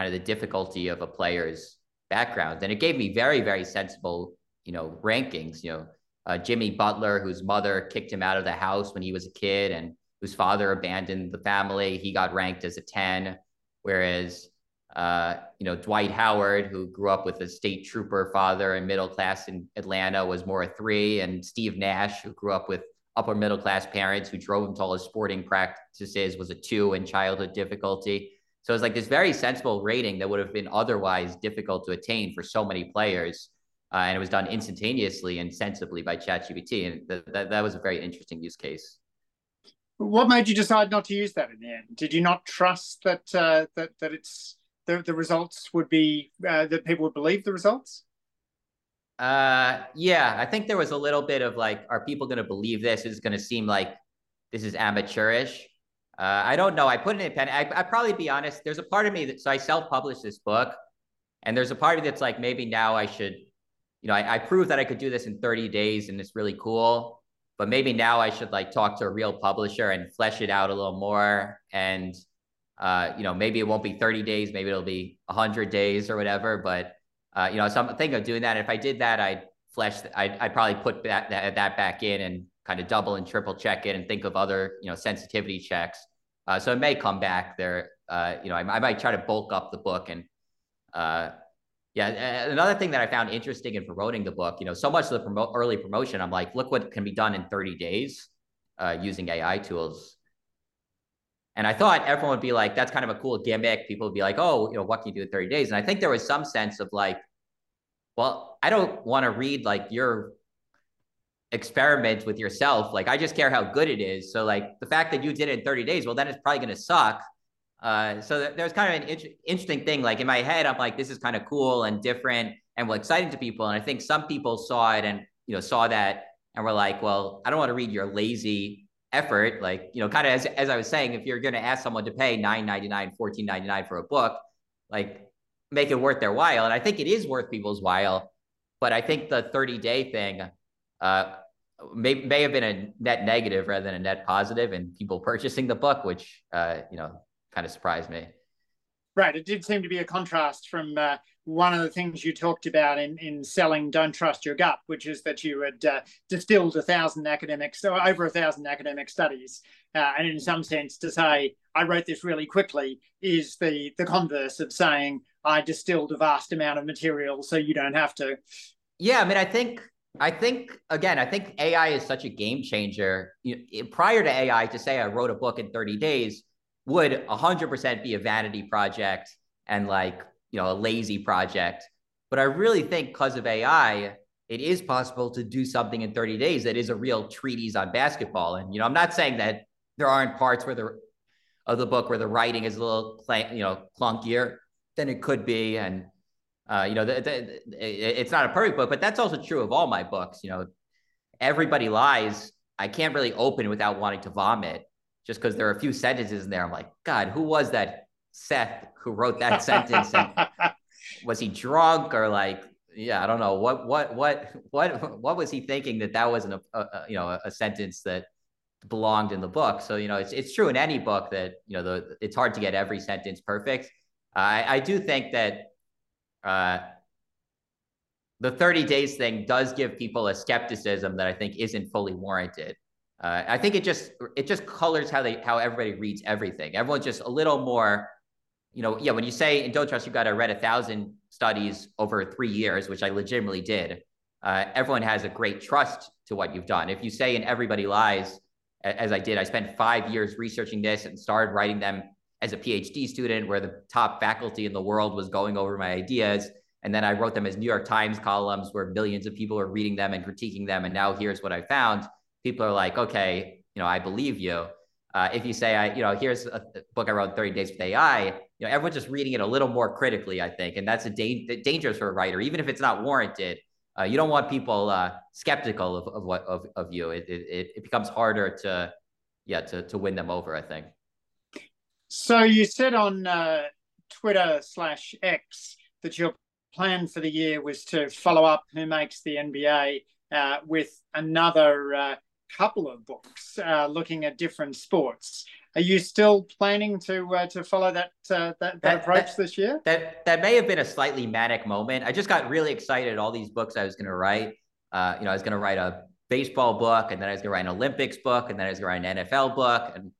kind of the difficulty of a player's background, and it gave me very very sensible you know rankings. You know, uh, Jimmy Butler, whose mother kicked him out of the house when he was a kid, and whose father abandoned the family. He got ranked as a 10, whereas uh, you know, Dwight Howard, who grew up with a state trooper father and middle class in Atlanta, was more a three, and Steve Nash, who grew up with upper middle class parents who drove him to all his sporting practices, was a two in childhood difficulty. So it's like this very sensible rating that would have been otherwise difficult to attain for so many players. Uh, and it was done instantaneously and sensibly by ChatGPT. And th- that, that was a very interesting use case.
What made you decide not to use that in the end? Did you not trust that uh, that that it's the, the results would be uh, that people would believe the results?
Uh, yeah, I think there was a little bit of like, are people going to believe this? Is going to seem like this is amateurish. Uh, I don't know. I put it in pen. I, I probably be honest. There's a part of me that so I self-published this book, and there's a part of me that's like maybe now I should, you know, I, I proved that I could do this in 30 days and it's really cool. But maybe now I should like talk to a real publisher and flesh it out a little more. And uh, you know, maybe it won't be 30 days, maybe it'll be 100 days or whatever. But uh, you know, so I'm thinking of doing that. If I did that, I'd flesh. I'd, I'd probably put that, that that back in and kind of double and triple check it and think of other you know sensitivity checks uh, so it may come back there. Uh, you know, I, I, might try to bulk up the book and uh, yeah. Another thing that I found interesting in promoting the book, you know, so much of the promo- early promotion, I'm like, look what can be done in 30 days uh, using AI tools. And I thought everyone would be like, that's kind of a cool gimmick. People would be like, oh, you know, what can you do in 30 days? And I think there was some sense of like, well, I don't want to read like your experiment with yourself. Like I just care how good it is. So like the fact that you did it in 30 days, well, then it's probably going to suck. Uh, so there's kind of an in- interesting thing. Like in my head, I'm like, this is kind of cool and different and well, exciting to people. And I think some people saw it and, you know, saw that and were like, well, I don't want to read your lazy effort. Like, you know, kind of as, as I was saying, if you're going to ask someone to pay nine ninety nine, fourteen ninety nine for a book, like make it worth their while. And I think it is worth people's while. But I think the 30 day thing, uh, may, may have been a net negative rather than a net and people purchasing the book, which, uh, you know, kind of surprised me.
Right. It did seem to be a contrast from uh, one of the things you talked about in, in selling Don't Trust Your Gut, which is that you had uh, distilled a thousand academics, so over a thousand academic studies. Uh, and in some sense, to say, I wrote this really quickly is the, the converse of saying, I distilled a vast amount of material so you don't have to.
Yeah. I mean, I think I think again, I think AI is such a game changer. Prior to AI, to say I wrote a book in 30 days would 100% be a vanity project and like you know a lazy project. But I really think because of AI, it is possible to do something in 30 days that is a real treatise on basketball. And you know, I'm not saying that there aren't parts where the of the book where the writing is a little you know clunkier than it could be, and uh, you know, the, the, it's not a perfect book, but that's also true of all my books. You know, everybody lies. I can't really open without wanting to vomit, just because there are a few sentences in there. I'm like, God, who was that Seth who wrote that sentence? And was he drunk or like, yeah, I don't know what what what what what was he thinking that that wasn't a, a you know a sentence that belonged in the book. So you know, it's it's true in any book that you know the it's hard to get every sentence perfect. I I do think that uh, the 30 days thing does give people a skepticism that I think isn't fully warranted. Uh, I think it just it just colors how they how everybody reads everything. Everyone's just a little more, you know, yeah. When you say in Don't Trust, you've got to read a thousand studies over three years, which I legitimately did. Uh, everyone has a great trust to what you've done. If you say in Everybody Lies, as I did, I spent five years researching this and started writing them as a PhD student where the top faculty in the world was going over my ideas. And then I wrote them as New York Times columns where millions of people are reading them and critiquing them. And now here's what I found. People are like, okay, you know, I believe you. Uh, if you say, I, you know, here's a book I wrote 30 Days with AI, you know, everyone's just reading it a little more critically, I think. And that's a da- dangerous for a writer, even if it's not warranted. Uh, you don't want people uh, skeptical of, of what of, of you. It, it, it becomes harder to, yeah, to, to win them over, I think.
So you said on uh, Twitter slash X that your plan for the year was to follow up Who Makes the NBA uh, with another uh, couple of books uh, looking at different sports. Are you still planning to uh, to follow that uh, that, that, that, approach
that,
this year?
That that may have been a slightly manic moment. I just got really excited all these books I was going to write. Uh, you know, I was going to write a baseball book, and then I was going to write an Olympics book, and then I was going to write an NFL book, and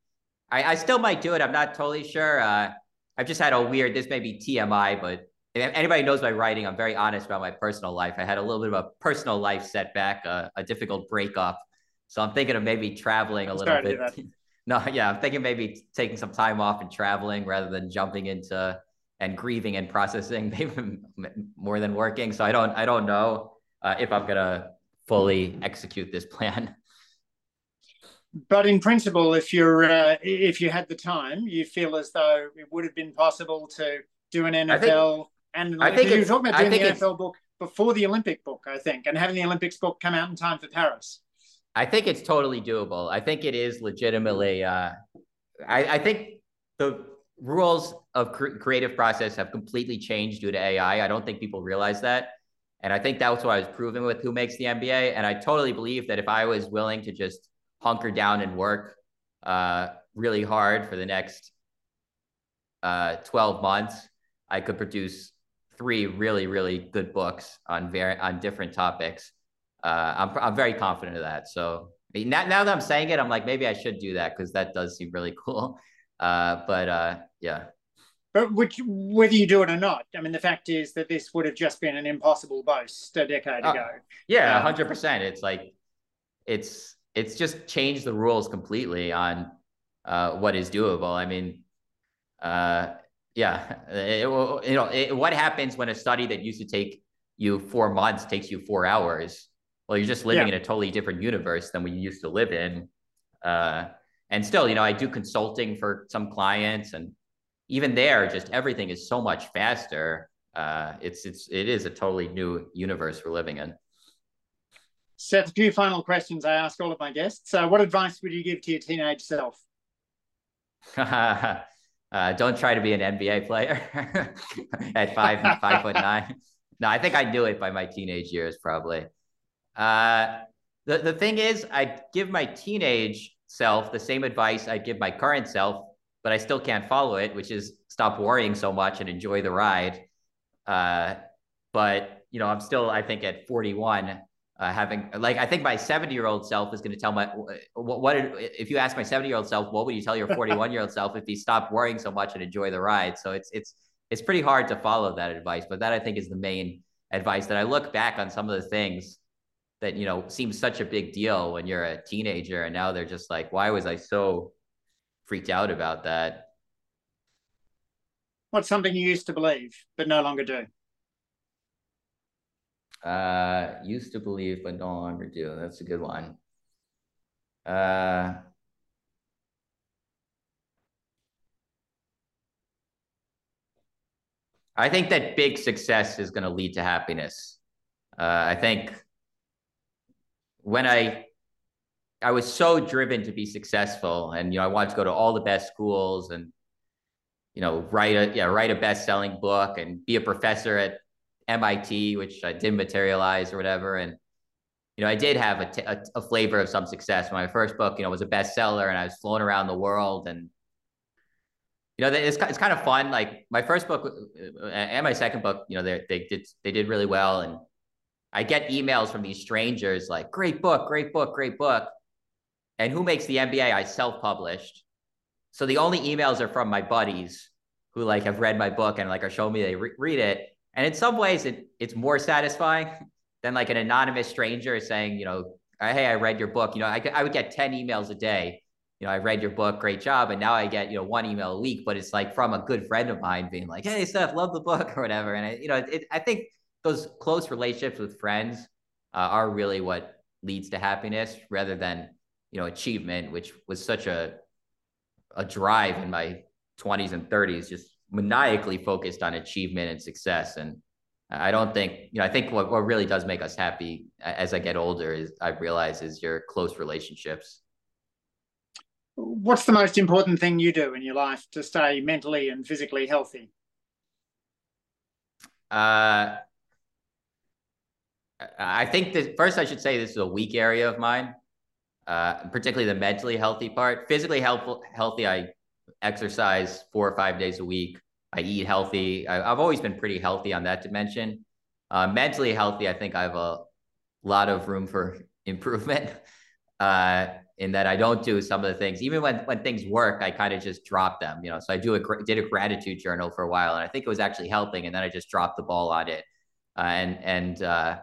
I, I still might do it. I'm not totally sure. Uh, I've just had a weird, this may be TMI, but if anybody knows my writing, I'm very honest about my personal life. I had a little bit of a personal life setback, uh, a difficult breakup. So I'm thinking of maybe traveling a I'm little bit. no, yeah, I'm thinking maybe taking some time off and traveling rather than jumping into and grieving and processing, maybe more than working. So I don't, I don't know uh, if I'm gonna fully execute this plan
but in principle, if you're uh, if you had the time, you feel as though it would have been possible to do an NFL think, and I think you were talking about doing the NFL book before the Olympic book, I think, and having the Olympics book come out in time for Paris.
I think it's totally doable. I think it is legitimately uh, I, I think the rules of cr- creative process have completely changed due to AI. I don't think people realize that. And I think that's what I was proving with Who Makes the NBA. And I totally believe that if I was willing to just hunker down and work uh, really hard for the next uh, 12 months, I could produce three really, really good books on very on different topics. Uh, I'm, I'm very confident of that. So now, now that I'm saying it, I'm like, maybe I should do that because that does seem really cool. Uh, but uh, yeah.
But which, whether you do it or not, I mean, the fact is that this would have just been an impossible boast a decade uh, ago.
Yeah, um, hundred um, percent. It's like, it's it's just changed the rules completely on uh, what is doable. I mean, uh, yeah, it, you know, it, what happens when a study that used to take you four months takes you four hours? Well, you're just living yeah. in a totally different universe than we used to live in. Uh, and still, you know, I do consulting for some clients, and even there, just everything is so much faster. Uh, it's it's it is a totally new universe we're living in.
Seth, a few final questions I ask all of my guests. So, what advice would you give to your teenage self?
uh, don't try to be an NBA player at five five foot nine. No, I think I knew it by my teenage years, probably. Uh, the the thing is, I give my teenage self the same advice I'd give my current self but I still can't follow it, which is stop worrying so much and enjoy the ride. Uh, but you know, I'm still, I think, at 41, uh, having like I think my 70 year old self is going to tell my what, what if you ask my 70 year old self, what would you tell your 41 year old self if he stopped worrying so much and enjoy the ride? So it's it's it's pretty hard to follow that advice, but that I think is the main advice that I look back on some of the things that you know seem such a big deal when you're a teenager and now they're just like why was I so freaked out about that.
What's something you used to believe but no longer do?
Uh, used to believe but no longer do. That's a good one. Uh, I think that big success is going to lead to happiness. Uh, I think when I I was so driven to be successful, and you know, I wanted to go to all the best schools and you know, write a yeah, write a best-selling book and be a professor at MIT, which I didn't materialize or whatever. And you know, I did have a, t- a, a flavor of some success. My first book, you know, was a bestseller, and I was flown around the world. And you know, it's it's kind of fun. Like my first book uh, and my second book, you know, they they did they did really well, and I get emails from these strangers like, "Great book, great book, great book." And who makes the NBA? I self-published. So the only emails are from my buddies who like have read my book and like are showing me they re- read it. And in some ways, it, it's more satisfying than like an anonymous stranger saying, you know, hey, I read your book. You know, I, I would get 10 emails a day. You know, I read your book, great job. And now I get, you know, one email a week, but it's like from a good friend of mine being like, hey, Seth, love the book or whatever. And I, you know, it, I think those close relationships with friends uh, are really what leads to happiness rather than you know achievement, which was such a a drive in my 20s and 30s, just maniacally focused on achievement and success. And I don't think, you know, I think what, what really does make us happy as I get older is I realize is your close relationships.
What's the most important thing you do in your life to stay mentally and physically healthy?
Uh, I think that first I should say this is a weak area of mine uh, particularly the mentally healthy part. Physically helpful, healthy, I exercise four or five days a week. I eat healthy. I, have always been pretty healthy on that dimension. Uh, mentally healthy, I think I have a lot of room for improvement. Uh, in that I don't do some of the things, even when when things work, I kind of just drop them. You know, so I do a did a gratitude journal for a while, and I think it was actually helping, and then I just dropped the ball on it. Uh, and and uh,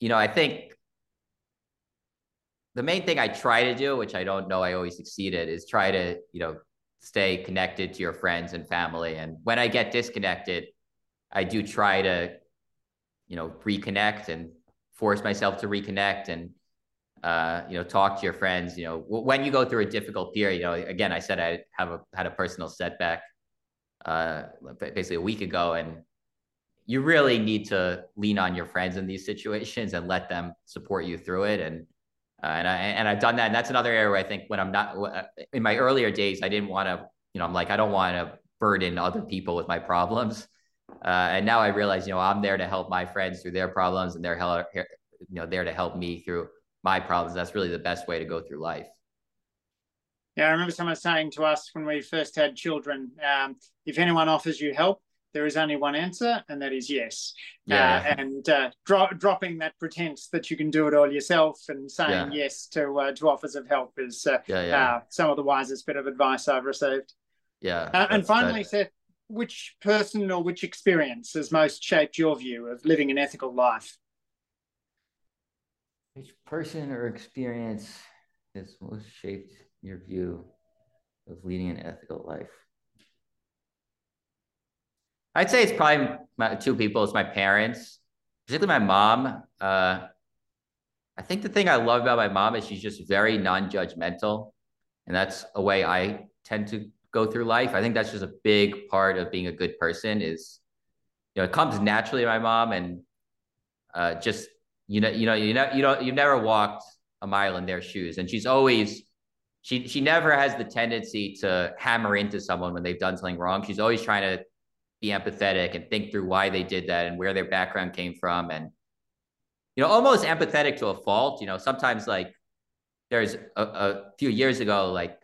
you know, I think the main thing I try to do, which I don't know I always succeeded, is try to, you know, stay connected to your friends and family. And when I get disconnected, I do try to, you know, reconnect and force myself to reconnect and, uh, you know, talk to your friends. You know, when you go through a difficult period, you know, again, I said I have a had a personal setback, uh, basically a week ago, and you really need to lean on your friends in these situations and let them support you through it. And Uh, and I and I've done that. And that's another area where I think when I'm not uh, in my earlier days, I didn't want to, you know, I'm like I don't want to burden other people with my problems. Uh, and now I realize, you know, I'm there to help my friends through their problems, and they're help, you know, there to help me through my problems. That's really the best way to go through life.
Yeah, I remember someone saying to us when we first had children, um, if anyone offers you help, there is only one answer, and that is yes. Yeah. Uh, and uh, dro- dropping that pretense that you can do it all yourself and saying yeah. yes to uh, to offers of help is uh, yeah, yeah. Uh, some of the wisest bit of advice I've received.
Yeah.
Uh, and finally, that... Seth, which person or which experience has most shaped your view of living an ethical life?
Which person or experience has most shaped your view of leading an ethical life? I'd say it's probably my, two people. It's my parents, particularly my mom. Uh, I think the thing I love about my mom is she's just very non-judgmental, and that's a way I tend to go through life. I think that's just a big part of being a good person. Is you know it comes naturally to my mom, and uh, just you know you know you know you know you've never walked a mile in their shoes, and she's always she she never has the tendency to hammer into someone when they've done something wrong. She's always trying to be empathetic and think through why they did that and where their background came from and you know almost empathetic to a fault you know sometimes like there's a, a few years ago like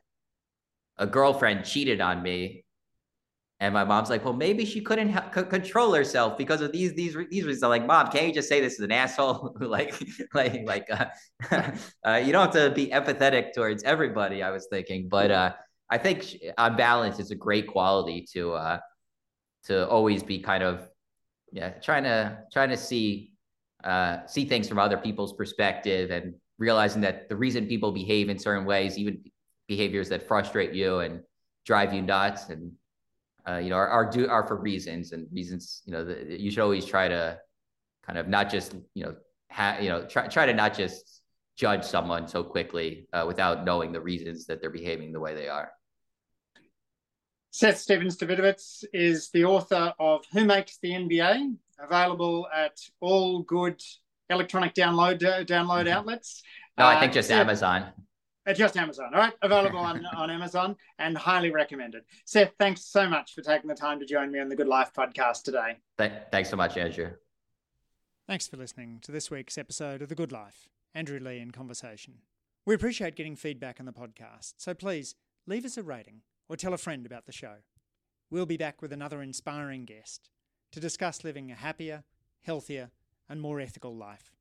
a girlfriend cheated on me and my mom's like well maybe she couldn't ha- control herself because of these these these reasons. I'm like mom can't you just say this is an asshole? Like like like uh, uh, you don't have to be empathetic towards everybody i was thinking but uh i think on balance it's a great quality to uh to always be kind of yeah trying to trying to see uh, see things from other people's perspective and realizing that the reason people behave in certain ways, even behaviors that frustrate you and drive you nuts, and uh, you know are, are do are for reasons and reasons you know that you should always try to kind of not just you know ha- you know try try to not just judge someone so quickly uh, without knowing the reasons that they're behaving the way they are.
Seth Stephens-Davidowitz is the author of Who Makes the NBA, available at all good electronic download uh, download mm-hmm. outlets.
No, I think uh, just Seth, Amazon.
Uh, just Amazon. All right, available on, on Amazon and highly recommended. Seth, thanks so much for taking the time to join me on the Good Life podcast today.
Th- thanks so much, Andrew.
Thanks for listening to this week's episode of The Good Life. Andrew Leigh in conversation. We appreciate getting feedback on the podcast, so please leave us a rating or tell a friend about the show. We'll be back with another inspiring guest to discuss living a happier, healthier, and more ethical life.